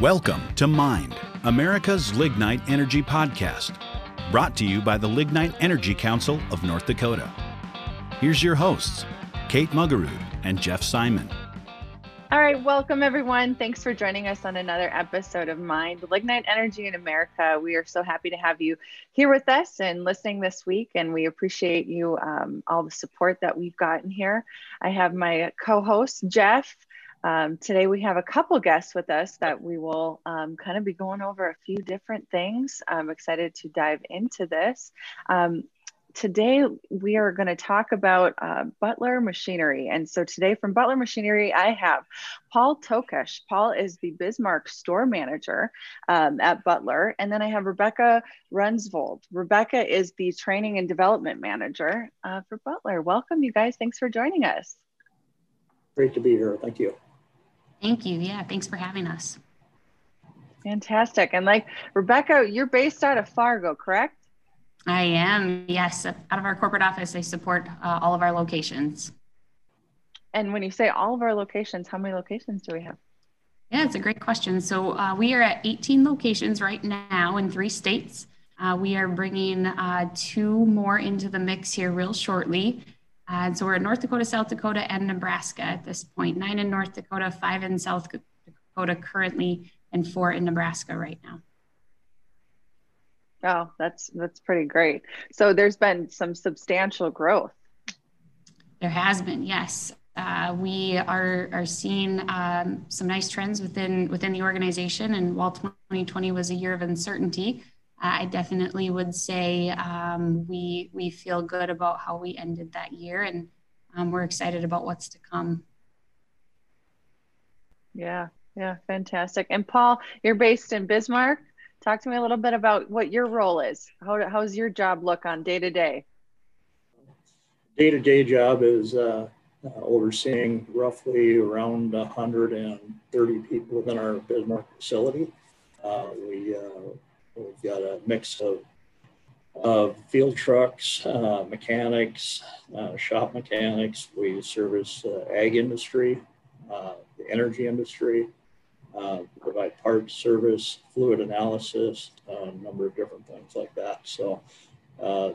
Welcome to Mind, America's Lignite Energy Podcast, brought to you by the Lignite Energy Council of North Dakota. Here's your hosts, Kate Mugarud and Jeff Simon. All right, welcome everyone. Thanks for joining us on another episode of Mind Lignite Energy in America. We are so happy to have you here with us and listening this week, and we appreciate you um, all the support that we've gotten here. I have my co-host Jeff um, today we have a couple guests with us that we will um, kind of be going over a few different things. I'm excited to dive into this. Um, today we are going to talk about uh, Butler Machinery. And so today from Butler Machinery, I have Paul Tokesh. Paul is the Bismarck store manager um, at Butler. And then I have Rebecca Runsvold. Rebecca is the training and development manager uh, for Butler. Welcome, you guys. Thanks for joining us. Great to be here. Thank you. Thank you. Yeah, thanks for having us. Fantastic. And like Rebecca, you're based out of Fargo, correct? I am. Yes, out of our corporate office, I support uh, all of our locations. And when you say all of our locations, how many locations do we have? Yeah, it's a great question. So uh, we are at 18 locations right now in three states. Uh, we are bringing uh, two more into the mix here real shortly. Uh, so we're in North Dakota, South Dakota, and Nebraska at this point. Nine in North Dakota, five in South Dakota currently, and four in Nebraska right now. Oh, that's that's pretty great. So there's been some substantial growth. There has been, yes. Uh, we are are seeing um, some nice trends within within the organization. And while 2020 was a year of uncertainty, I definitely would say um, we we feel good about how we ended that year, and um, we're excited about what's to come. Yeah, yeah, fantastic. And Paul, you're based in Bismarck. Talk to me a little bit about what your role is. How how's your job look on day to day? Day to day job is uh, uh, overseeing roughly around 130 people within our Bismarck facility. Uh, we uh, We've got a mix of, field trucks, uh, mechanics, uh, shop mechanics. We service uh, ag industry, uh, the energy industry, uh, provide parts service, fluid analysis, a number of different things like that. So, uh,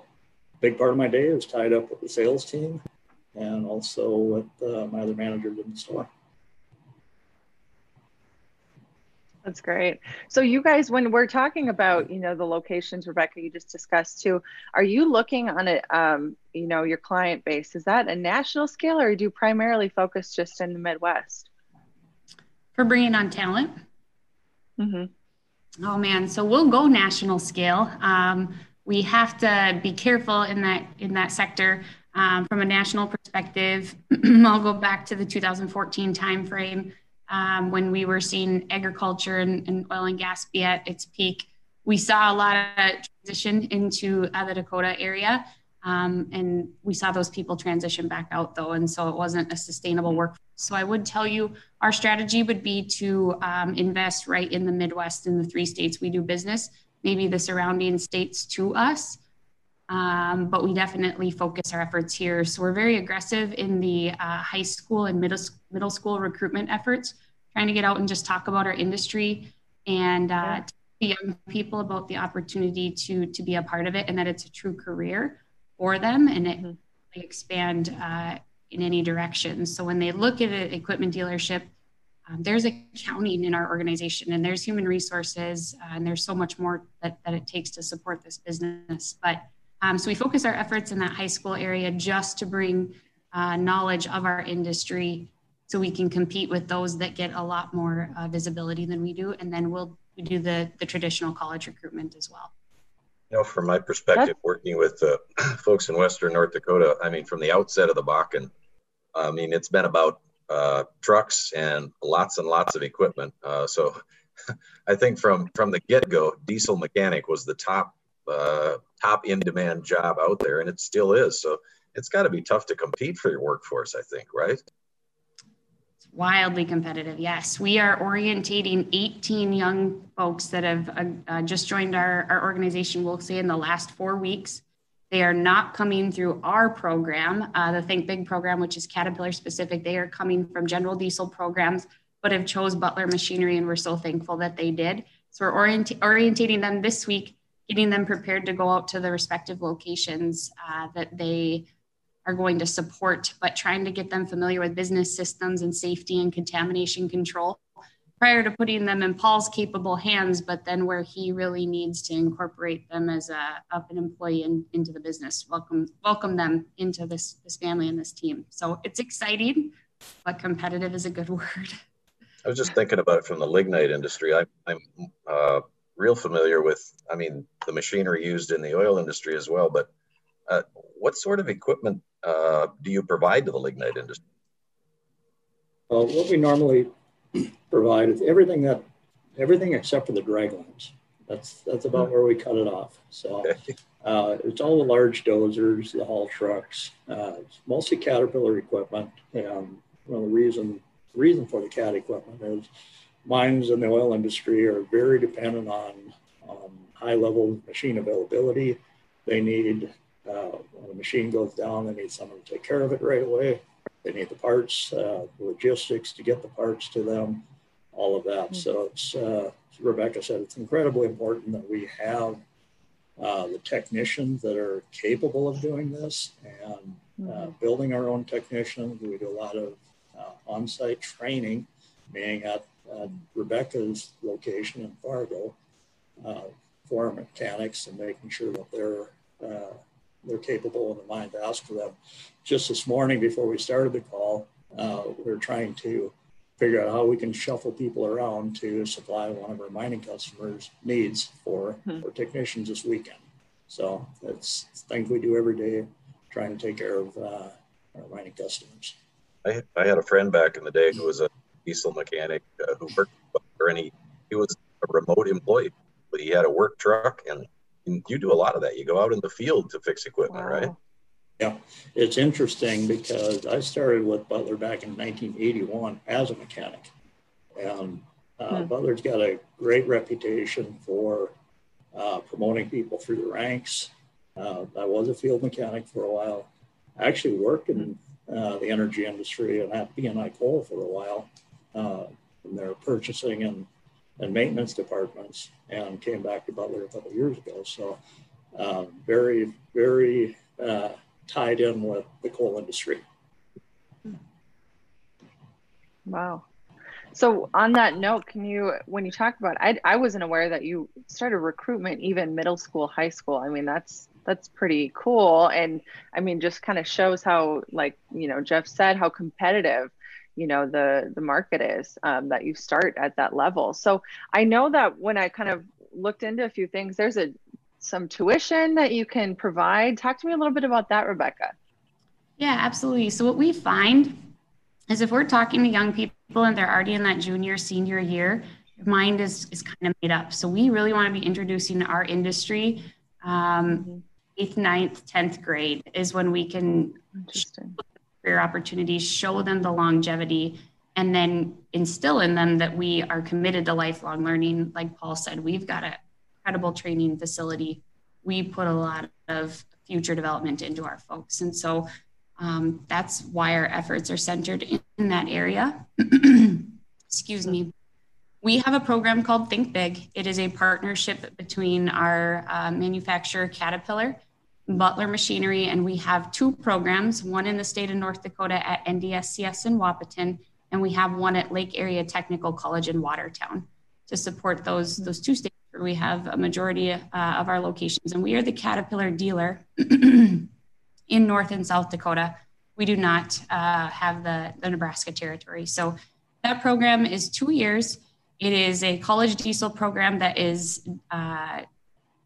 big part of my day is tied up with the sales team and also with my other managers in the store. That's great. So you guys, when we're talking about, you know, the locations, Rebecca, you just discussed too, are you looking on it, um, you know, your client base, is that a national scale or do you primarily focus just in the Midwest? For bringing on talent? Mm-hmm. Oh man, so we'll go national scale. Um, we have to be careful in that in that sector um, from a national perspective. I'll go back to the 2014 timeframe um, when we were seeing agriculture and, and, oil and gas be at its peak. We saw a lot of transition into uh, the Dakota area, um, and we saw those people transition back out though, and so it wasn't a sustainable work. So I would tell you our strategy would be to um, invest right in the Midwest in the three states we do business, maybe the surrounding states to us. Um, but we definitely focus our efforts here. So we're very aggressive in the uh, high school and middle, middle school recruitment efforts, trying to get out and just talk about our industry and uh, yeah. young people about the opportunity to to be a part of it and that it's a true career for them and it mm-hmm. expand uh, in any direction. So when they look at an equipment dealership, um, there's accounting in our organization and there's human resources uh, and there's so much more that, that it takes to support this business. But um, so we focus our efforts in that high school area just to bring uh, knowledge of our industry so we can compete with those that get a lot more uh, visibility than we do. And then we'll do the, the traditional college recruitment as well. You know, from my perspective, working with uh, folks in Western North Dakota, I mean, from the outset of the Bakken, I mean, it's been about uh, trucks and lots and lots of equipment. Uh, so I think from from the get go, diesel mechanic was the top uh, top in demand job out there, and it still is. So it's got to be tough to compete for your workforce, I think, right? It's wildly competitive. Yes, we are orientating 18 young folks that have uh, uh, just joined our, our organization. We'll say in the last four weeks. They are not coming through our program, uh, the Think Big program, which is Caterpillar specific. They are coming from general diesel programs but have chose Butler Machinery, and we're so thankful that they did. So we're orient- orientating them this week, getting them prepared to go out to the respective locations uh, that they are going to support, but trying to get them familiar with business systems and safety and contamination control prior to putting them in Paul's capable hands, but then where he really needs to incorporate them as a up an employee in, into the business, welcome welcome them into this this family and this team. So it's exciting, but competitive is a good word. I was just thinking about it from the lignite industry. I, I'm uh, real familiar with, I mean, the machinery used in the oil industry as well. But uh, what sort of equipment uh, do you provide to the lignite industry? Well, what we normally provide is everything that everything except for the drag lines. That's that's about where we cut it off. So uh, it's all the large dozers, the haul trucks. Uh, it's mostly Caterpillar equipment, and well, the reason reason for the CAT equipment is mines in the oil industry are very dependent on um, high level machine availability. They need uh, when a machine goes down, they need someone to take care of it right away. They need the parts, uh, logistics to get the parts to them, all of that. Mm-hmm. So it's, uh, Rebecca said, it's incredibly important that we have uh, the technicians that are capable of doing this and uh, mm-hmm. building our own technicians. We do a lot of uh, on-site training, being at Rebecca's location in Fargo uh, for mechanics and making sure that they're they're capable and the mind to ask for them. Just this morning, before we started the call, uh, we are trying to figure out how we can shuffle people around to supply one of our mining customers' needs for, hmm. for technicians this weekend. So it's things we do every day, trying to take care of uh, our mining customers. I, I had a friend back in the day who was a diesel mechanic uh, who worked for, and he, he was a remote employee. But he had a work truck and you do a lot of that. You go out in the field to fix equipment, wow. right? Yeah, it's interesting because I started with Butler back in 1981 as a mechanic. And uh, hmm. Butler's got a great reputation for uh, promoting people through the ranks. Uh, I was a field mechanic for a while. I actually worked in uh, the energy industry and at BNI Coal for a while uh, in their purchasing and and maintenance departments and came back to Butler a couple years ago. So uh, very, very uh, tied in with the coal industry. Wow. So on that note, can you, when you talk about, I, I wasn't aware that you started recruitment even middle school, high school. I mean, that's that's pretty cool, and I mean, just kind of shows how, like you know, Jeff said, how competitive you know the the market is um, that you start at that level. So i know that when i kind of looked into a few things there's a some tuition that you can provide. Talk to me a little bit about that rebecca. Yeah absolutely. So what we find is if we're talking to young people and they're already in that junior senior year mind is is kind of made up. So we really want to be introducing our industry um, mm-hmm. eighth ninth 10th grade is when we can career opportunities, show them the longevity, and then instill in them that we are committed to lifelong learning. Like Paul said, we've got a incredible training facility. We put a lot of future development into our folks. And so um, that's why our efforts are centered in, in that area. Excuse me. We have a program called Think Big. It is a partnership between our uh, manufacturer Caterpillar Butler Machinery, and we have two programs, one in the state of North Dakota at NDSCS in Wahpeton, and we have one at Lake Area Technical College in Watertown to support those, those two states where we have a majority uh, of our locations. And we are the Caterpillar dealer in North and South Dakota. We do not uh, have the, the Nebraska territory. So that program is two years. It is a college diesel program that is uh,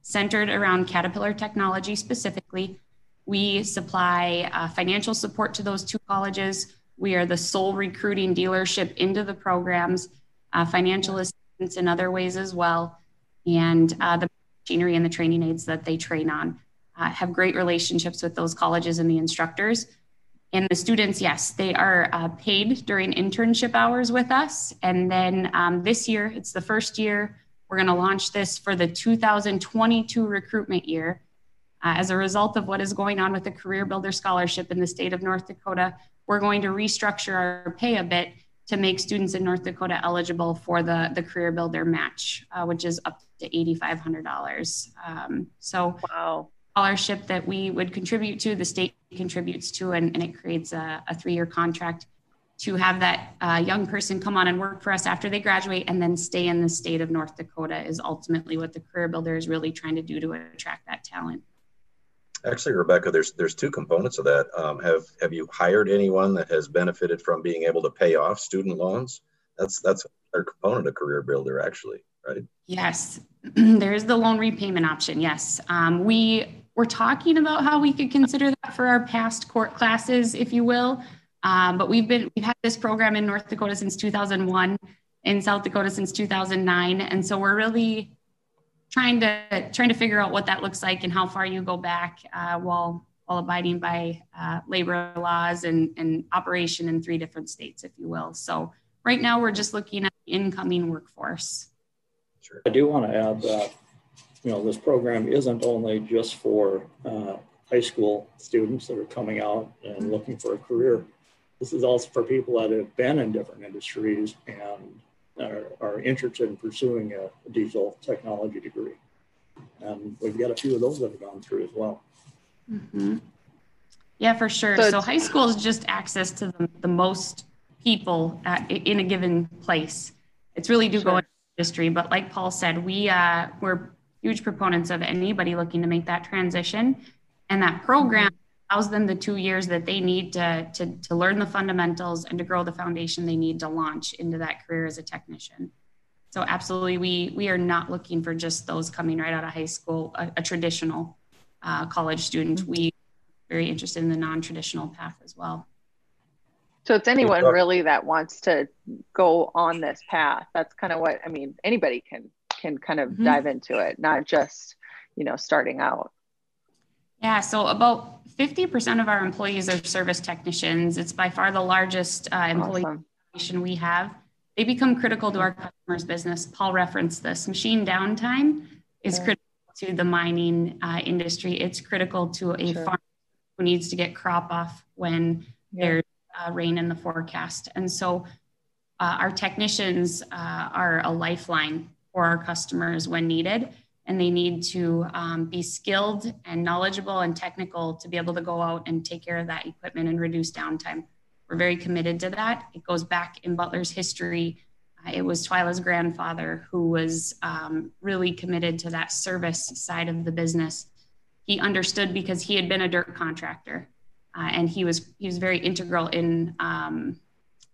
centered around Caterpillar technology specifically. We supply uh, financial support to those two colleges. We are the sole recruiting dealership into the programs, uh, financial assistance in other ways as well, and uh, the machinery and the training aids that they train on. Uh, have great relationships with those colleges and the instructors. And the students, yes, they are uh, paid during internship hours with us. And then um, this year, it's the first year we're going to launch this for the 2022 recruitment year. Uh, as a result of what is going on with the Career Builder Scholarship in the state of North Dakota, we're going to restructure our pay a bit to make students in North Dakota eligible for the, the Career Builder match, uh, which is up to $8,500. Um, so, wow. Scholarship that we would contribute to, the state contributes to, and, and it creates a, a three year contract to have that uh, young person come on and work for us after they graduate and then stay in the state of North Dakota is ultimately what the Career Builder is really trying to do to attract that talent. Actually, Rebecca, there's there's two components of that. Um, have have you hired anyone that has benefited from being able to pay off student loans? That's that's a component of Career Builder, actually, right? Yes, there's the loan repayment option. Yes, um, we were talking about how we could consider that for our past court classes, if you will. Um, but we've been we've had this program in North Dakota since 2001, in South Dakota since 2009, and so we're really trying to trying to figure out what that looks like and how far you go back uh, while while abiding by uh, labor laws and, and operation in three different states, if you will. So right now we're just looking at the incoming workforce. Sure. I do want to add that you know this program isn't only just for uh, high school students that are coming out and looking for a career. This is also for people that have been in different industries and are, are interested in pursuing a, a diesel technology degree. And we've got a few of those that have gone through as well. Mm-hmm. Yeah, for sure. So, so, high school is just access to the, the most people at, in a given place. It's really do sure. go into industry, but like Paul said, we uh, we're huge proponents of anybody looking to make that transition, and that program allows them the two years that they need to, to, to learn the fundamentals and to grow the foundation they need to launch into that career as a technician. So absolutely, we we are not looking for just those coming right out of high school, a, a traditional uh, college student. We very interested in the non-traditional path as well. So it's anyone really that wants to go on this path. That's kind of what I mean. Anybody can can kind of mm-hmm. dive into it, not just you know starting out. Yeah, so about 50% of our employees are service technicians. It's by far the largest uh, employee awesome. we have. They become critical to our customers' business. Paul referenced this. Machine downtime is yeah. critical to the mining uh, industry. It's critical to a sure. farm who needs to get crop off when yeah. there's uh, rain in the forecast. And so uh, our technicians uh, are a lifeline for our customers when needed and they need to um, be skilled and knowledgeable and technical to be able to go out and take care of that equipment and reduce downtime. We're very committed to that. It goes back in Butler's history. Uh, it was Twyla's grandfather who was um, really committed to that service side of the business. He understood because he had been a dirt contractor, uh, and he was he was very integral in um,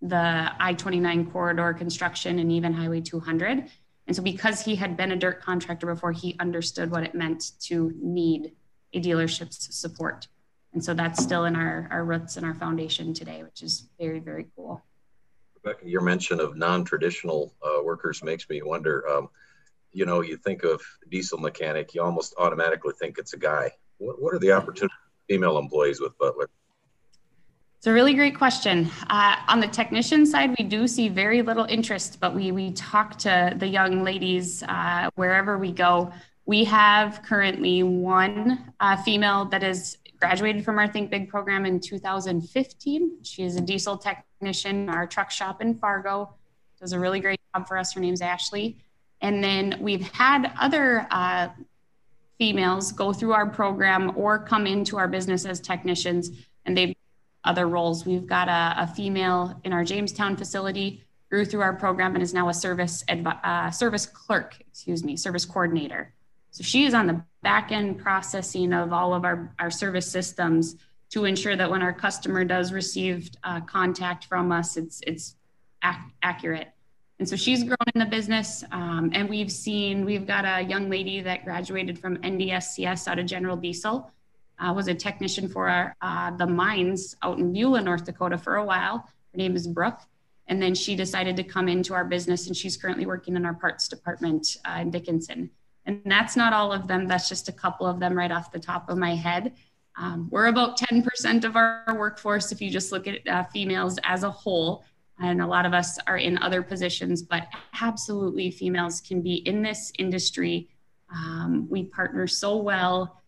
the I-29 corridor construction and even Highway 200 and so, because he had been a dirt contractor before, he understood what it meant to need a dealership's support. And so, that's still in our, our roots and our foundation today, which is very, very cool. Rebecca, your mention of non traditional uh, workers makes me wonder. Um, you know, you think of diesel mechanic, you almost automatically think it's a guy. What, what are the opportunities female employees with Butler? It's a really great question. Uh, on the technician side, we do see very little interest, but we we talk to the young ladies uh, wherever we go. We have currently one uh, female that is graduated from our Think Big program in 2015. She is a diesel technician in our truck shop in Fargo. Does a really great job for us. Her name's Ashley. And then we've had other uh, females go through our program or come into our business as technicians, and they've other roles. We've got a, a female in our Jamestown facility, grew through our program and is now a service advi- uh, service clerk, excuse me, service coordinator. So she is on the back end processing of all of our, our service systems to ensure that when our customer does receive uh, contact from us, it's it's ac- accurate. And so she's grown in the business, um, and we've seen we've got a young lady that graduated from NDSCS out of General Diesel uh, was a technician for our, uh, the mines out in Beulah, North Dakota for a while. Her name is Brooke. And then she decided to come into our business and she's currently working in our parts department uh, in Dickinson. And that's not all of them, that's just a couple of them right off the top of my head. Um, we're about 10% of our workforce if you just look at uh, females as a whole. And a lot of us are in other positions, but absolutely females can be in this industry. Um, we partner so well.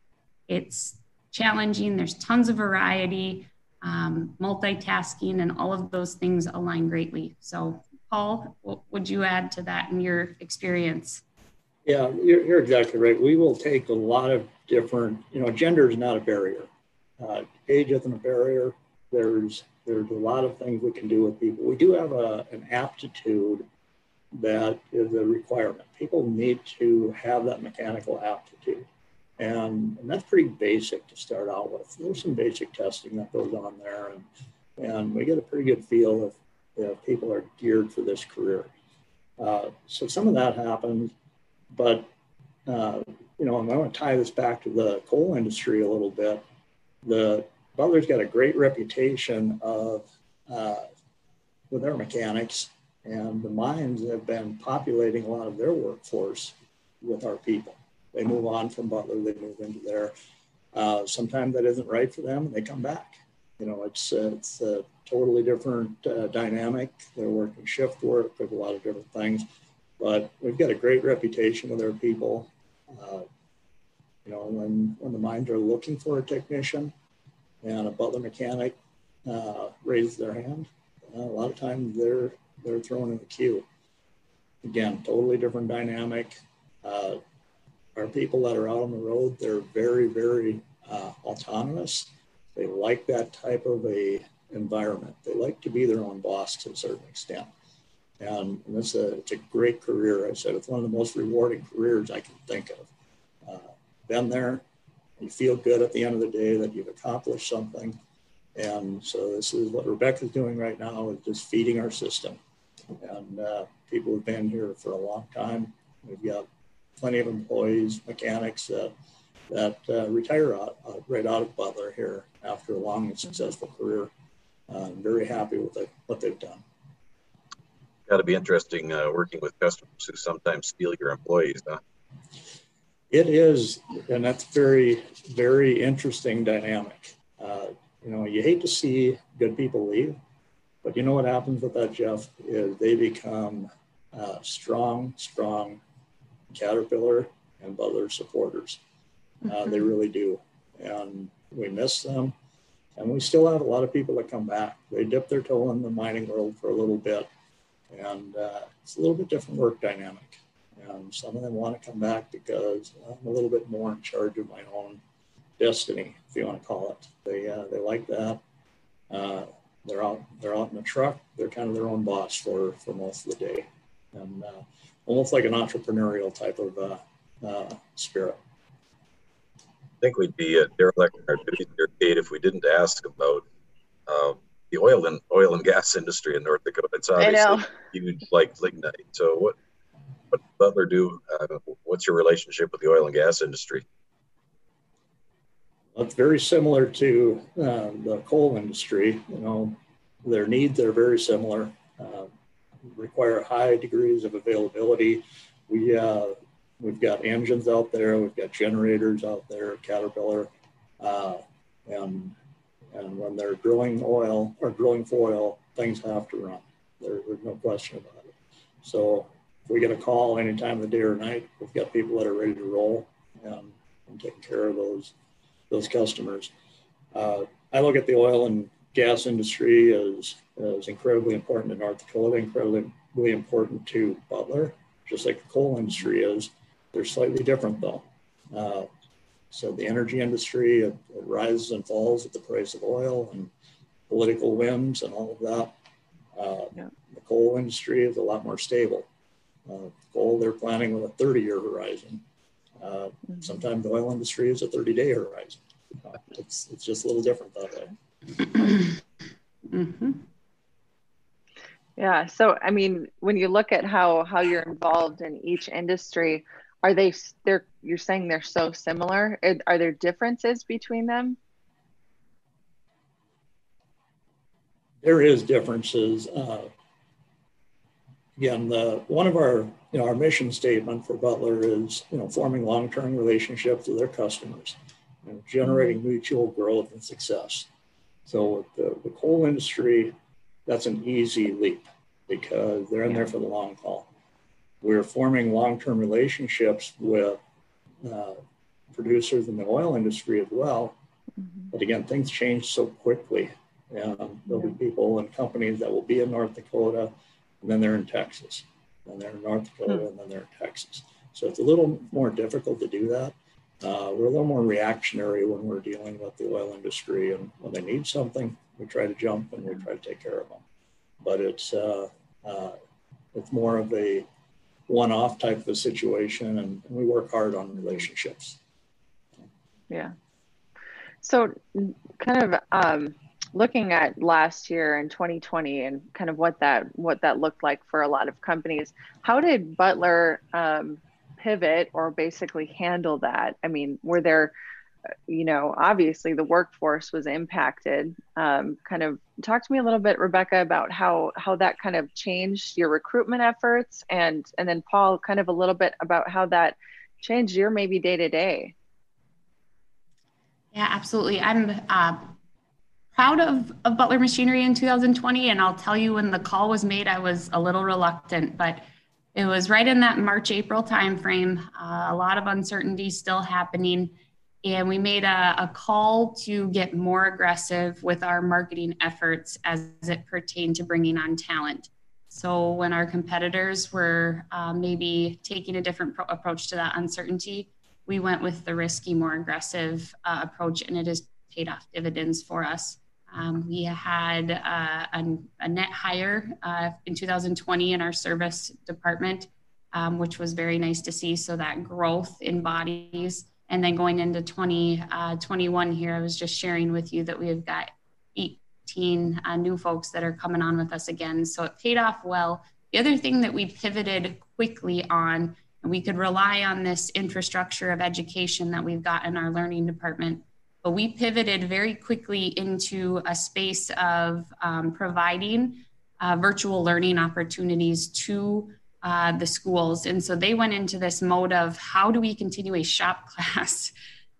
It's challenging. There's tons of variety. um, multitasking, and all of those things align greatly. So, Paul, what would you add to that in your experience? Yeah, you're, you're exactly right. We will take a lot of different, you know, gender is not a barrier. Uh, age isn't a barrier. There's there's a lot of things we can do with people. We do have a, an aptitude that is a requirement. People need to have that mechanical aptitude. And, and that's pretty basic to start out with. There's some basic testing that goes on there, and, and we get a pretty good feel if, people are geared for this career. Uh, so some of that happens, but uh, you know, I want to tie this back to the coal industry a little bit. The Butler's got a great reputation of uh, with their mechanics, and the mines have been populating a lot of their workforce with our people. They move on from Butler, they move into there. Uh, sometimes that isn't right for them, and they come back. You know, it's uh, it's a totally different uh, dynamic. They're working shift work. There's a lot of different things, but we've got a great reputation with our people. Uh, you know, when when the mines are looking for a technician, and a Butler mechanic uh, raises their hand, uh, a lot of times they're they're thrown in the queue. Again, totally different dynamic. Our people that are out on the road, they're very, very uh, autonomous. They like that type of a environment. They like to be their own boss to a certain extent. And, and it's, a, it's a great career. I said it's one of the most rewarding careers I can think of. Uh, been there, you feel good at the end of the day that you've accomplished something. And so this is what Rebecca's doing right now is just feeding our system. And uh, people have been here for a long time. We've got plenty of employees, mechanics that that uh, retire out, uh, right out of Butler here after a long and successful career. Uh, I'm very happy with it, what they've done. Got to be interesting uh, working with customers who sometimes steal your employees, huh? It is, and that's very, very interesting dynamic. Uh, you know, you hate to see good people leave, but you know what happens with that, Jeff, is they become uh, strong, strong Caterpillar and Butler supporters. Uh, mm-hmm. They really do. And we miss them. And we still have a lot of people that come back. They dip their toe in the mining world for a little bit. And uh, it's a little bit different work dynamic. And some of them want to come back because I'm a little bit more in charge of my own destiny, if you want to call it. They, uh, they like that. Uh, they're out, they're out in the truck. They're kind of their own boss for, for most of the day. And uh, almost like an entrepreneurial type of uh, uh, spirit. I think we'd be uh, derelict in our duty here, if we didn't ask about uh, the oil and oil and gas industry in North Dakota. It's obviously huge, like lignite. So, what what Butler do? Uh, what's your relationship with the oil and gas industry? Well, it's very similar to uh, the coal industry. You know, their needs are very similar. Uh, require high degrees of availability. We, uh, we've got engines out there, we've got generators out there, Caterpillar, uh, and, and when they're drilling oil or drilling for oil, things have to run. There, there's no question about it. So if we get a call any time of the day or night, we've got people that are ready to roll and, and taking care of those, those customers. Uh, I look at the oil and gas industry is, is incredibly important in North Dakota, incredibly important to Butler, just like the coal industry is. They're slightly different though. Uh, so the energy industry, it, it, rises and falls with the price of oil and political whims and all of that. Uh, yeah. The coal industry is a lot more stable. Uh, coal, they're planning with a 30 year horizon. Uh, mm-hmm. Sometimes the oil industry is a 30 day horizon. Uh, it's, it's just a little different that way mm-hmm. Yeah. So, I mean, when you look at how how you're involved in each industry, are they they're you're saying they're so similar? Are, are there differences between them? There is differences. Uh, again, the one of our you know our mission statement for Butler is you know forming long-term relationships with their customers, and generating mutual growth and success. So the, the coal industry, that's an easy leap because they're in yeah. there for the long haul. We're forming long-term relationships with uh, producers in the oil industry as well. Mm-hmm. But again, things change so quickly. Um, there'll be people and companies that will be in North Dakota, and then they're in Texas, and they're in North Dakota, hmm. and then they're in Texas. So it's a little more difficult to do that. Uh, we're a little more reactionary when we're dealing with the oil industry, and when they need something, we try to jump and we try to take care of them. But it's uh, uh, it's more of a one-off type of situation, and, and we work hard on relationships. Yeah. So, kind of um, looking at last year in 2020 and kind of what that what that looked like for a lot of companies. How did Butler um, pivot or basically handle that? I mean, were there, you know, obviously the workforce was impacted. Um, kind of talk to me a little bit, Rebecca, about how how that kind of changed your recruitment efforts, and and then Paul, kind of a little bit about how that changed your maybe day to day. Yeah, absolutely. I'm uh, proud of, of Butler Machinery in 2020. And I'll tell you, when the call was made, I was a little reluctant, but it was right in that March, April timeframe. Uh, a lot of uncertainty still happening. And we made a, a, call to get more aggressive with our marketing efforts as it pertained to bringing on talent. So when our competitors were uh, maybe taking a different pro- approach to that uncertainty, we went with the risky, more aggressive uh, approach, and it has paid off dividends for us. Um, we had uh, a, a, net hire uh, in 2020 in our service department, um, which was very nice to see. So that growth in bodies. And then going into 2021 uh, here, I was just sharing with you that we have got 18 uh, new folks that are coming on with us again. So it paid off well. The other thing that we pivoted quickly on, and we could rely on this infrastructure of education that we've got in our learning department but we pivoted very quickly into a space of um, providing uh, virtual learning opportunities to uh, the schools. And so they went into this mode of how do we continue a shop class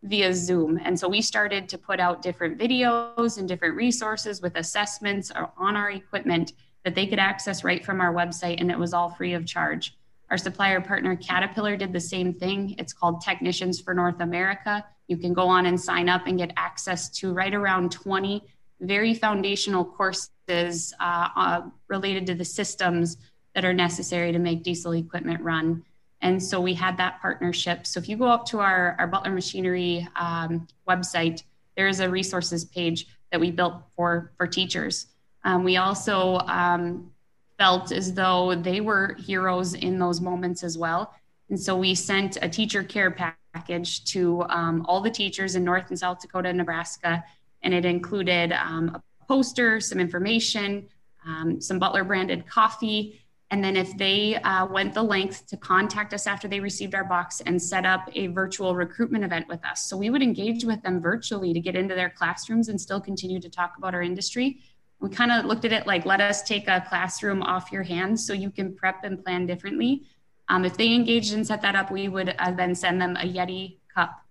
via Zoom? And so we started to put out different videos and different resources with assessments on our equipment that they could access right from our website, and it was all free of charge. Our supplier partner Caterpillar did the same thing. It's called Technicians for North America. You can go on and sign up and get access to right around 20 very foundational courses uh, uh, related to the systems that are necessary to make diesel equipment run. And so we had that partnership. So if you go up to our, our Butler Machinery um, website, there is a resources page that we built for, for teachers. Um, we also um, felt as though they were heroes in those moments as well. And so we sent a teacher care pack package to um, all the teachers in North and South Dakota and Nebraska. And it included um, a poster, some information, um, some Butler branded coffee. And then if they uh, went the length to contact us after they received our box and set up a virtual recruitment event with us. So we would engage with them virtually to get into their classrooms and still continue to talk about our industry. We kind of looked at it like, let us take a classroom off your hands so you can prep and plan differently. Um, if they engaged and set that up, we would uh, then send them a Yeti cup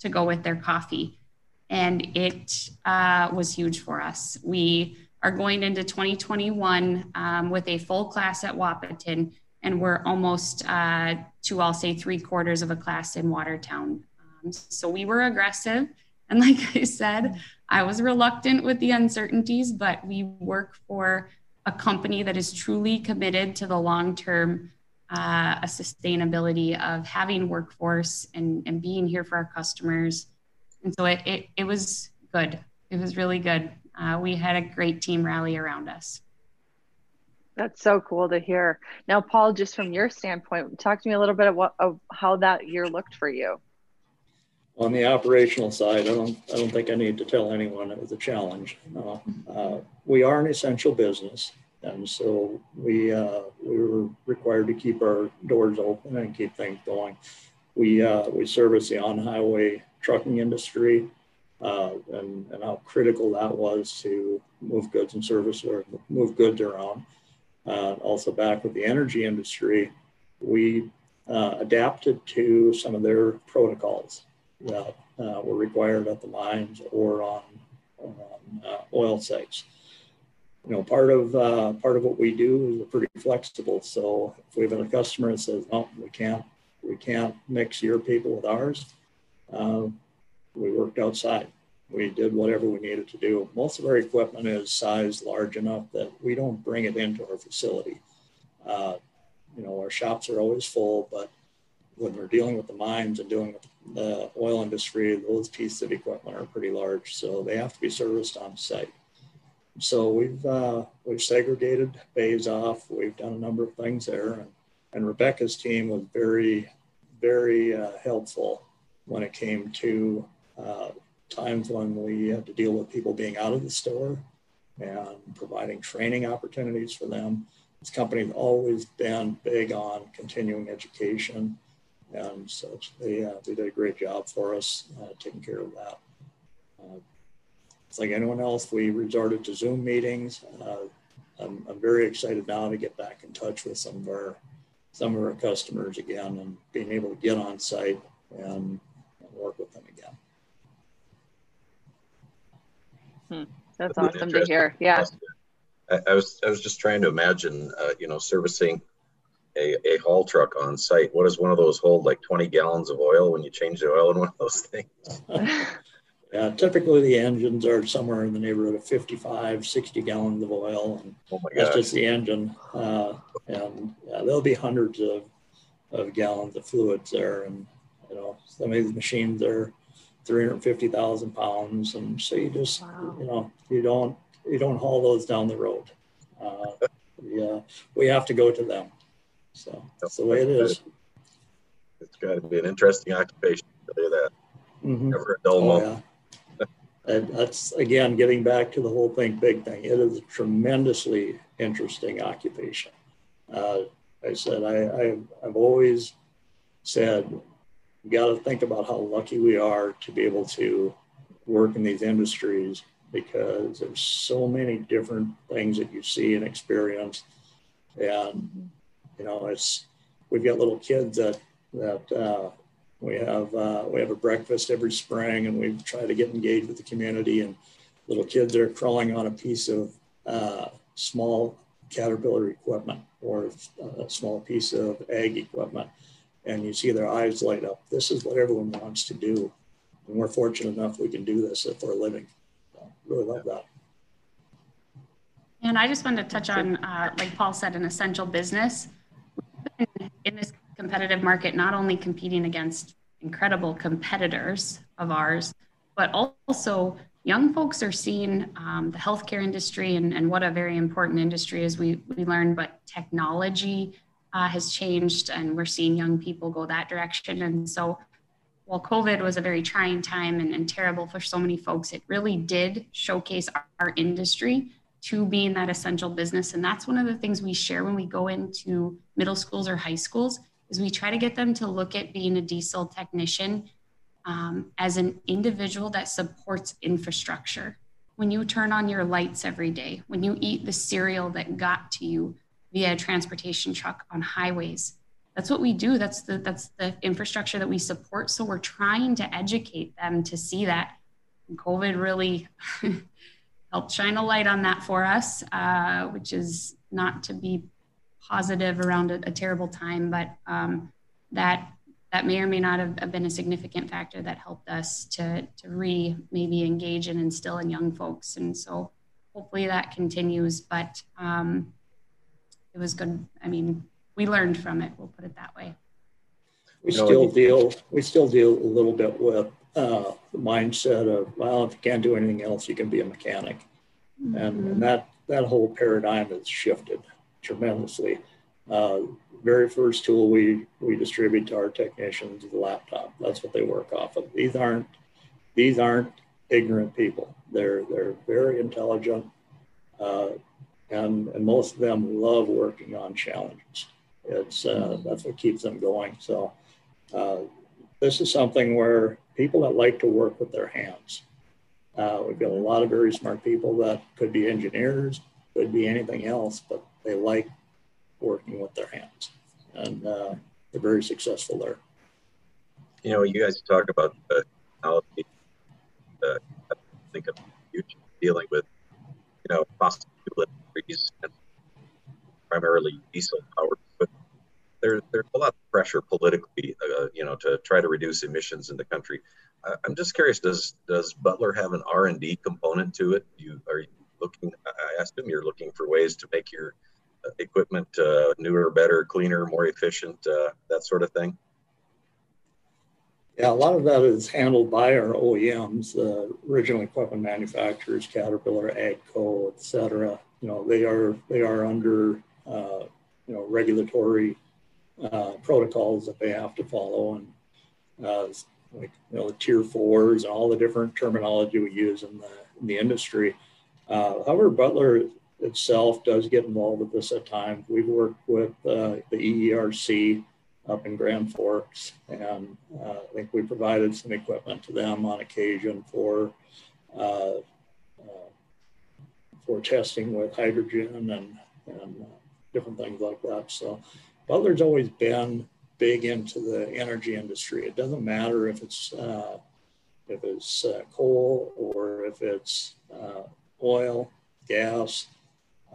to go with their coffee. And it uh, was huge for us. We are going into 2021 um, with a full class at Wahpeton, and we're almost uh, to, I'll say, three quarters of a class in Watertown. Um, so we were aggressive. And like I said, I was reluctant with the uncertainties, but we work for a company that is truly committed to the long term uh, a sustainability of having workforce and, and being here for our customers. And so it, it, it was good. It was really good. Uh, we had a great team rally around us. That's so cool to hear. Now, Paul, just from your standpoint, talk to me a little bit of, what, of how that year looked for you. On the operational side, I don't, I don't think I need to tell anyone it was a challenge. Uh, uh, we are an essential business. And so we, uh, we were required to keep our doors open and keep things going. We, uh, we service the on-highway trucking industry uh, and, and how critical that was to move goods and service or move goods around. Uh, also back with the energy industry, we uh, adapted to some of their protocols that uh, were required at the mines or on, on oil sites you know, part of uh, part of what we do is we're pretty flexible. So if we have a customer that says, "No, we can't, we can't mix your people with ours," uh, we worked outside, we did whatever we needed to do. Most of our equipment is sized large enough that we don't bring it into our facility. Uh, you know, our shops are always full, but when we're dealing with the mines and doing the oil industry, those pieces of equipment are pretty large, so they have to be serviced on site. So we've uh, we've segregated bays off. We've done a number of things there, and, and Rebecca's team was very, very uh, helpful when it came to uh, times when we had to deal with people being out of the store and providing training opportunities for them. This company's always been big on continuing education and such. They, uh, they did a great job for us uh, taking care of that. It's like anyone else, we resorted to Zoom meetings. Uh, I'm, I'm very excited now to get back in touch with some of our some of our customers again and being able to get on site and, and work with them again. Hmm. That's awesome to hear. Yeah. I, I, was I was just trying to imagine, uh, you know, servicing a, a haul truck on site. What does one of those hold? Like 20 gallons of oil when you change the oil in one of those things? yeah, typically the engines are somewhere in the neighborhood of 55, 60 gallons of oil. And oh my that's just the engine. Uh, and yeah, there'll be hundreds of, of gallons of fluids there. And, you know, some of these machines are 350,000 pounds. And so you just, wow. you know, you don't, you don't haul those down the road. Uh, yeah, we have to go to them. So that's the way it is. It's got to be an interesting occupation. to do that. Mm-hmm. Never a dull oh, moment. Yeah. And that's again getting back to the whole thing, big thing. It is a tremendously interesting occupation. Uh, I said I, I I've always said we got to think about how lucky we are to be able to work in these industries because there's so many different things that you see and experience and you know it's we've got little kids that that uh, we have uh, we have a breakfast every spring and we try to get engaged with the community and little kids are crawling on a piece of uh, small caterpillar equipment or a small piece of ag equipment and you see their eyes light up. This is what everyone wants to do. And we're fortunate enough we can do this for a living. So really love that. And I just wanted to touch on, uh, like Paul said, an essential business. In this competitive market, not only competing against incredible competitors of ours, but also young folks are seeing um, the healthcare industry and, and what a very important industry is we, we learned, but technology uh, has changed and we're seeing young people go that direction. And so while COVID was a very trying time and, and terrible for so many folks, it really did showcase our, our, industry to being that essential business. And that's one of the things we share when we go into middle schools or high schools is we try to get them to look at being a diesel technician um, as an individual that supports infrastructure. When you turn on your lights every day, when you eat the cereal that got to you, via a transportation truck on highways. That's what we do. That's the that's the infrastructure that we support. So we're trying to educate them to see that. And COVID really helped shine a light on that for us, uh, which is not to be positive around a, a terrible time, but um, that that may or may not have, been a significant factor that helped us to to re maybe engage and instill in young folks. And so hopefully that continues. But um, it was good. I mean, we learned from it. We'll put it that way. We still deal. We still deal a little bit with uh, the mindset of well, if you can't do anything else, you can be a mechanic, mm-hmm. and, and, that that whole paradigm has shifted tremendously. Uh, very first tool we we distribute to our technicians is the laptop. That's what they work off of. These aren't these aren't ignorant people. They're they're very intelligent. Uh, and, and most of them love working on challenges. It's uh, that's what keeps them going. So uh, this is something where people that like to work with their hands. Uh, we've got a lot of very smart people that could be engineers, could be anything else, but they like working with their hands, and uh, they're very successful there. You know, you guys talk about the technology. I think of future dealing with, you know, fossil fuel industries and primarily diesel powered. But there, there's a lot of pressure politically, uh, you know, to try to reduce emissions in the country. Uh, I'm just curious. Does does Butler have an R and D component to it? You are you looking? I assume you're looking for ways to make your equipment uh, newer, better, cleaner, more efficient, uh, that sort of thing. Yeah, a lot of that is handled by our OEMs, uh, original equipment manufacturers, Caterpillar, AGCO, et cetera. You know, they are they are under uh, you know regulatory uh, protocols that they have to follow, and uh, like you know the tier fours and all the different terminology we use in the in the industry. Uh, however, Butler itself does get involved with this at times. We've worked with uh, the EERC up in Grand Forks, and uh, I think we provided some equipment to them on occasion for uh, uh, for testing with hydrogen and and different things like that. So Butler's always been big into the energy industry. It doesn't matter if it's uh, if it's uh, coal or if it's uh, oil, gas.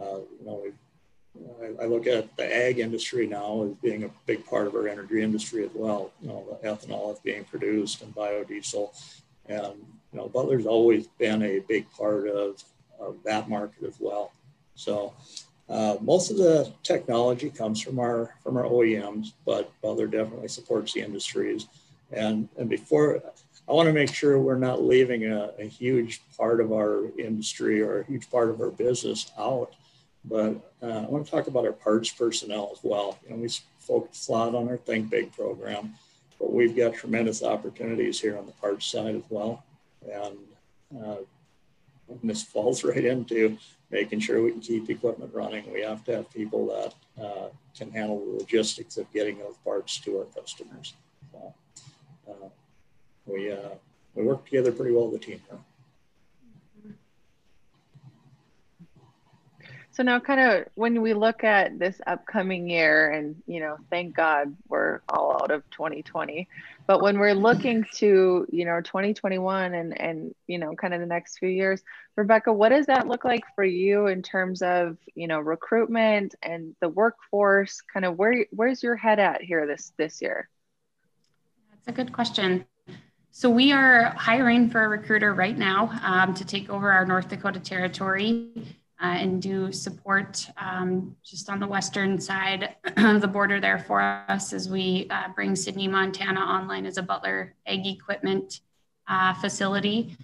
Uh, you know, I, I, look at the ag industry now as being a big part of our energy industry as well. You know, the ethanol is being produced and biodiesel, and you know, Butler's always been a big part of, of that market as well. So uh, most of the technology comes from our from our OEMs, but Butler definitely supports the industries. And and before, I want to make sure we're not leaving a, a huge part of our industry or a huge part of our business out. But uh, I want to talk about our parts personnel as well. You know, we focus a lot on our Think Big program, but we've got tremendous opportunities here on the parts side as well. And uh, this falls right into making sure we can keep equipment running. We have to have people that uh, can handle the logistics of getting those parts to our customers. So, uh, we, uh, we work together pretty well, the team. Huh? So now kind of when we look at this upcoming year and you know thank God we're all out of 2020 but when we're looking to you know 2021 and and you know kind of the next few years Rebecca what does that look like for you in terms of you know recruitment and the workforce? Kind of where where's your head at here this this year? That's a good question. So we are hiring for a recruiter right now um, to take over our North Dakota territory uh, and do support um, just on the western side of the border there for us as we uh, bring Sidney, Montana online as a Butler Ag Equipment uh, facility.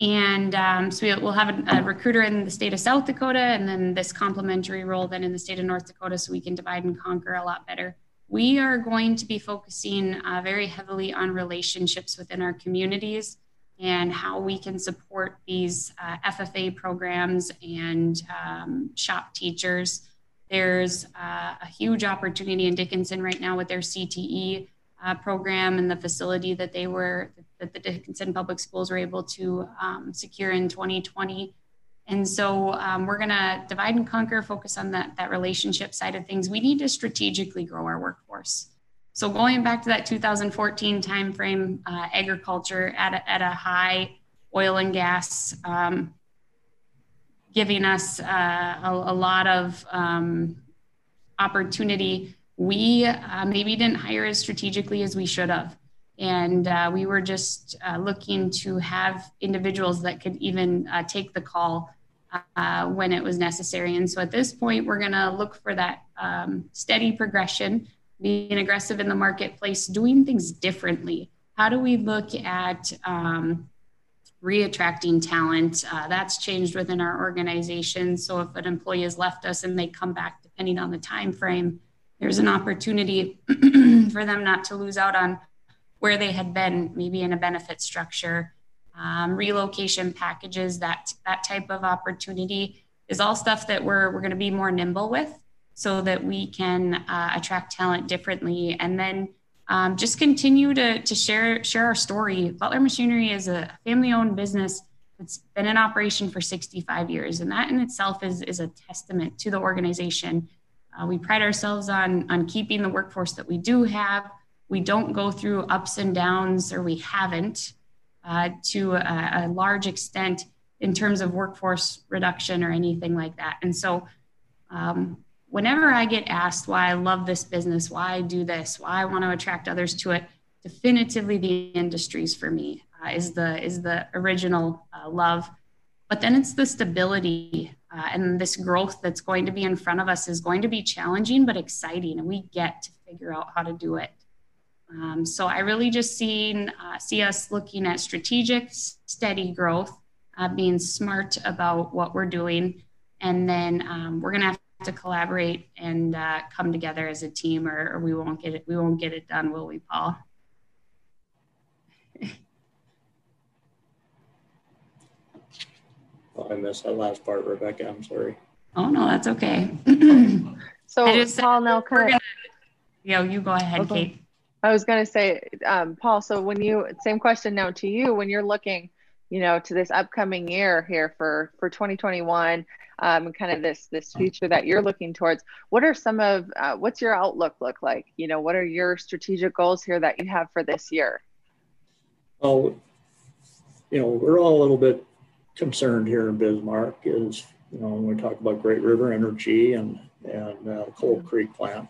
And um, so we'll have a, a, recruiter in the state of South Dakota and then this complementary role then in the state of North Dakota so we can divide and conquer a lot better. We are going to be focusing uh, very heavily on relationships within our communities and how we can support these uh, FFA programs and um, shop teachers. There's uh, a huge opportunity in Dickinson right now with their CTE uh, program and the facility that they were that the Dickinson Public Schools were able to um, secure in 2020. And so um, we're going to divide and conquer, focus on that, that relationship side of things. We need to strategically grow our workforce. So going back to that 2014 timeframe, uh, agriculture at a, at a high oil and gas, um, giving us uh, a, a, lot of um, opportunity. We uh, maybe didn't hire as strategically as we should have. And uh, we were just uh, looking to have individuals that could even uh, take the call when it was necessary. And so at this point, we're going to look for that um, steady progression being aggressive in the marketplace, doing things differently. How do we look at um, reattracting talent? Uh, that's changed within our organization. So if an employee has left us and they come back, depending on the time frame, there's an opportunity for them not to lose out on where they had been, maybe in a benefit structure, um, relocation packages, that that type of opportunity is all stuff that we're we're going to be more nimble with so that we can uh, attract talent differently. And then um, just continue to, to share share our story. Butler machinery is a family owned business that's been in operation for 65 years. And that in itself is, is a testament to the organization. Uh, we pride ourselves on on keeping the workforce that we do have. We don't go through ups and downs or we haven't uh, to a, a large extent in terms of workforce reduction or anything like that. And so um, whenever I get asked why I love this business, why I do this, why I want to attract others to it, definitively the industries for me. uh, is the is the original uh, love, but then it's the stability uh, and this growth that's going to be in front of us is going to be challenging but exciting, and we get to figure out how to do it. Um, so I really just seen uh, see us looking at strategic, steady growth, uh, being smart about what we're doing, and then um, we're going to have to collaborate and uh, come together as a team, or, or, we won't get it. We won't get it done, will we, Paul? oh, I missed that last part, Rebecca. I'm sorry. Oh no, that's okay. so just, Paul, now kind of. Yo, you go ahead, okay. Kate. I was going to say, um, Paul, so when you, same question now to you, when you're looking, you know, to this upcoming year here for, for 2021, um, kind of this, this future that you're looking towards, what are some of, uh, what's your outlook look like? You know, what are your strategic goals here that you have for this year? well you know, we're all a little bit concerned here in Bismarck is, you know, when we talk about Great River Energy and, and uh, Coal Creek plant,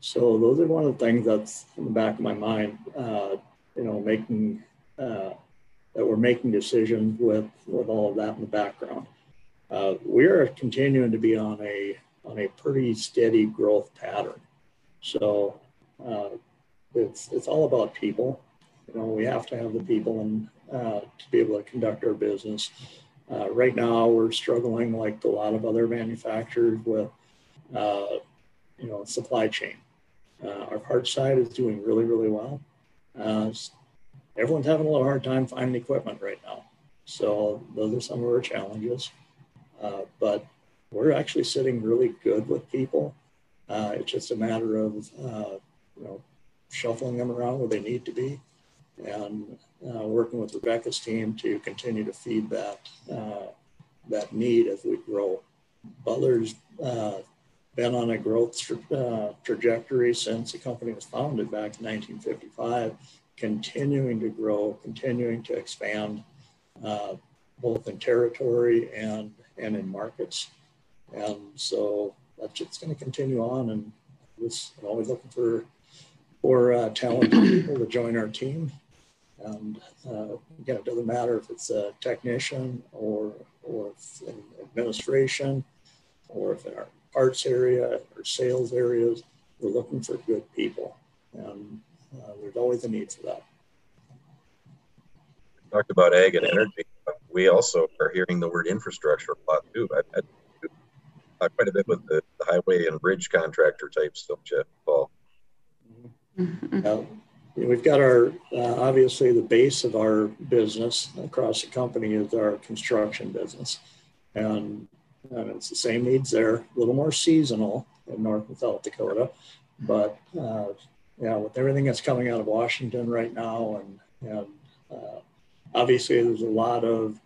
so those are one of the things that's in the back of my mind. Uh, you know, making uh, that we're making decisions with with all of that in the background. Uh, we are continuing to be on a on a pretty steady growth pattern. So uh, it's it's all about people. You know, we have to have the people and uh, to be able to conduct our business. Uh, right now, we're struggling like a lot of other manufacturers with you know supply chain uh, our parts side is doing really, really well. Uh, everyone's having a little hard time finding equipment right now. So those are some of our challenges. Uh, but we're actually sitting really good with people. Uh, it's just a matter of, uh, you know, shuffling them around where they need to be and uh, working with Rebecca's team to continue to feed that, that need as we grow. Butler's been on a growth tra- uh, trajectory since the company was founded back in 1955, continuing to grow, continuing to expand uh, both in territory and, and in markets. And so that's just going to continue on. And was always looking for, for uh, talented people to join our team. And uh, again, it doesn't matter if it's a technician or, or administration or if they're parts area or sales areas. We're looking for good people, and uh, there's always a need for that. We Talked about ag and energy. We also are hearing the word infrastructure a lot too. I, I, I quite a bit with the, the, highway and bridge contractor type stuff, Jeff Paul. Mm-hmm. Uh, we've got our uh, obviously the base of our business across the company is our construction business, and and it's the same needs there, a little more seasonal in North and South Dakota. But uh, yeah, with everything that's coming out of Washington right now, and, and uh, obviously there's a lot of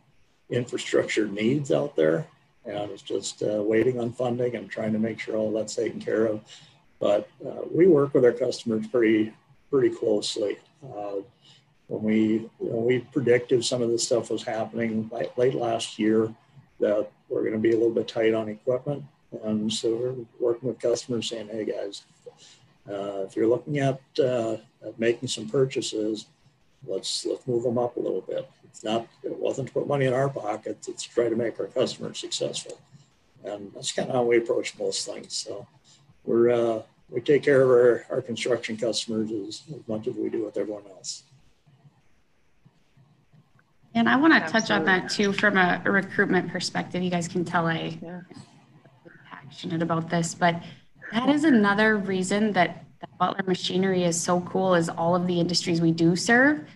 infrastructure needs out there, and it's just uh, waiting on funding and trying to make sure all that's taken care of. But uh, we work with our customers pretty pretty closely. Uh, when we you know, we predicted some of this stuff was happening late, late last year, that we're going to be a little bit tight on equipment. And so we're working with customers saying, hey guys, uh, if you're looking at, uh, at making some purchases, let's let's move them up a little bit. It's not it wasn't to put money in our pocket; it's to try to make our customers successful. And that's kind of how we approach most things. So we're uh, we take care of our, our construction customers as, as much as we do with everyone else. And I want to touch on that too from a, a, recruitment perspective. You guys can tell I yeah. passionate about this, but that is another reason that, Butler Machinery is so cool. Is all of the industries we do serve.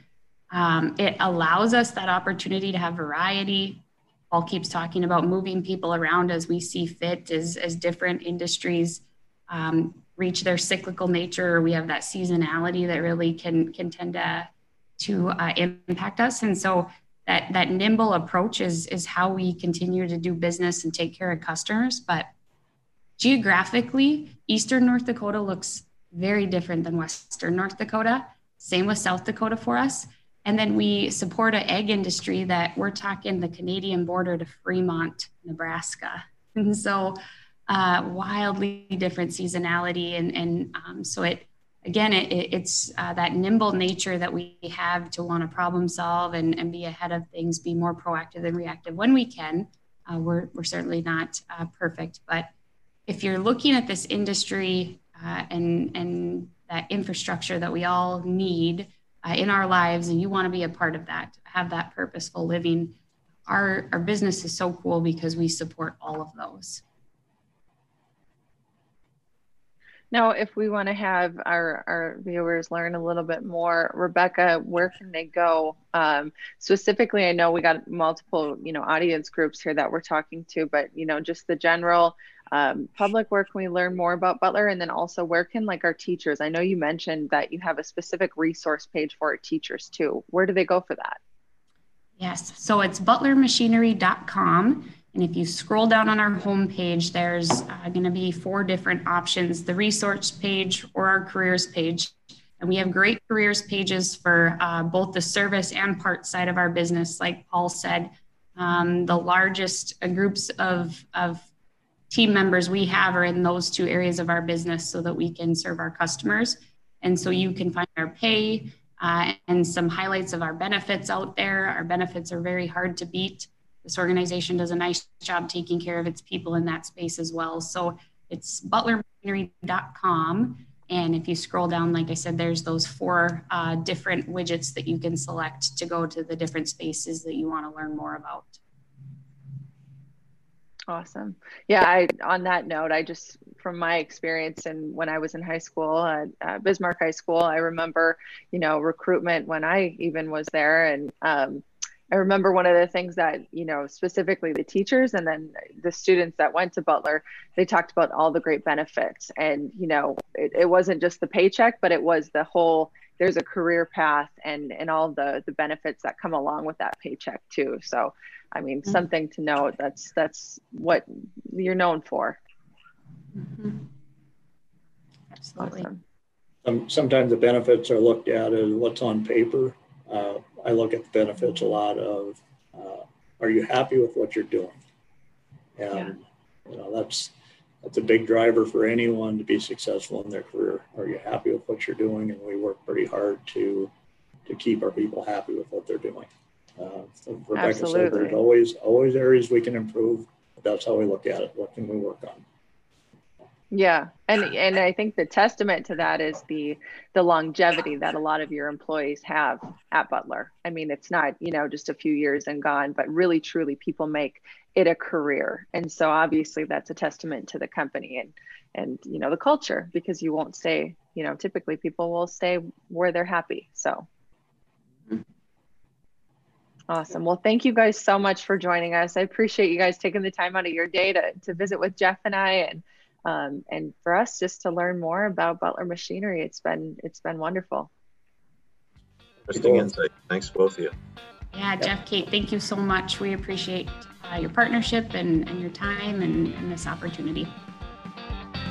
Um, it allows us that opportunity to have variety. Paul keeps talking about moving people around as we see fit, as as different industries um, reach their cyclical nature. We have that seasonality that really can can tend to to uh, impact us, and so that that nimble approach is is how we continue to do business and take care of customers but geographically eastern north dakota looks very different than western north dakota. Same with south dakota for us. And then we support an ag industry that we're talking the canadian border to fremont nebraska. And so uh, wildly different seasonality and, and um, so it again, it, it's uh, that nimble nature that we have to want to problem solve and, and be ahead of things, be more proactive than reactive when we can. Uh, we're, we're certainly not uh, perfect, but if you're looking at this industry uh, and, and that infrastructure that we all need uh, in our lives, and you want to be a part of that, have that purposeful living, our, our business is so cool because we support all of those. Now, if we want to have our, our viewers learn a little bit more, Rebecca, where can they go? Um, specifically, I know we got multiple, you know, audience groups here that we're talking to, but you know, just the general um, public, where can we learn more about Butler? And then also, where can like our teachers? I know you mentioned that you have a specific resource page for our teachers too. Where do they go for that? Yes, so it's butlermachinery.com. And if you scroll down on our homepage, there's uh, going to be four different options the resource page or our careers page. And we have great careers pages for uh, both the service and part side of our business. Like Paul said, um, the largest uh, groups of, of team members we have are in those two areas of our business so that we can serve our customers. And so you can find our pay uh, and some highlights of our benefits out there. Our benefits are very hard to beat this organization does a nice job taking care of its people in that space as well. So it's butlermachinery.com. And if you scroll down, like I said, there's those four uh, different widgets that you can select to go to the different spaces that you want to learn more about. Awesome. Yeah, I on that note, I just from my experience and when I was in high school at Bismarck High School, I remember, you know, recruitment when I even was there and um, I remember one of the things that, you know, specifically the teachers and then the students that went to Butler, they talked about all the great benefits. And, you know, it, it wasn't just the paycheck, but it was the whole there's a career path and and all the the benefits that come along with that paycheck too. So I mean mm-hmm. something to note that's that's what you're known for. Mm-hmm. Absolutely. Awesome. Um, sometimes the benefits are looked at as what's on paper uh, I look at the benefits a lot of uh, are you happy with what you're doing? And yeah. you know that's that's a big driver for anyone to be successful in their career. Are you happy with what you're doing? And we work pretty hard to to keep our people happy with what they're doing. Uh, so Rebecca Absolutely. said there's always always areas we can improve. That's how we look at it. What can we work on? Yeah, and and I think the testament to that is the the longevity that a lot of your employees have at Butler. I mean, it's not you know just a few years and gone, but really truly people make it a career, and so obviously that's a testament to the company and and you know the culture because you won't stay. You know, typically people will stay where they're happy. So. Mm-hmm. Awesome. Well, thank you guys so much for joining us. I appreciate you guys taking the time out of your day to, to visit with Jeff and I and um, and for us just to learn more about Butler Machinery. It's been it's been wonderful. Interesting insight. Thanks both of you. Yeah, Jeff, Kate, thank you so much. We appreciate uh, your partnership and, and your time and, and this opportunity.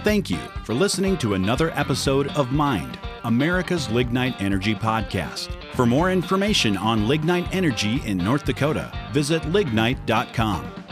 Thank you for listening to another episode of Mind, America's Lignite Energy Podcast. For more information on lignite energy in North Dakota, visit lignite.com.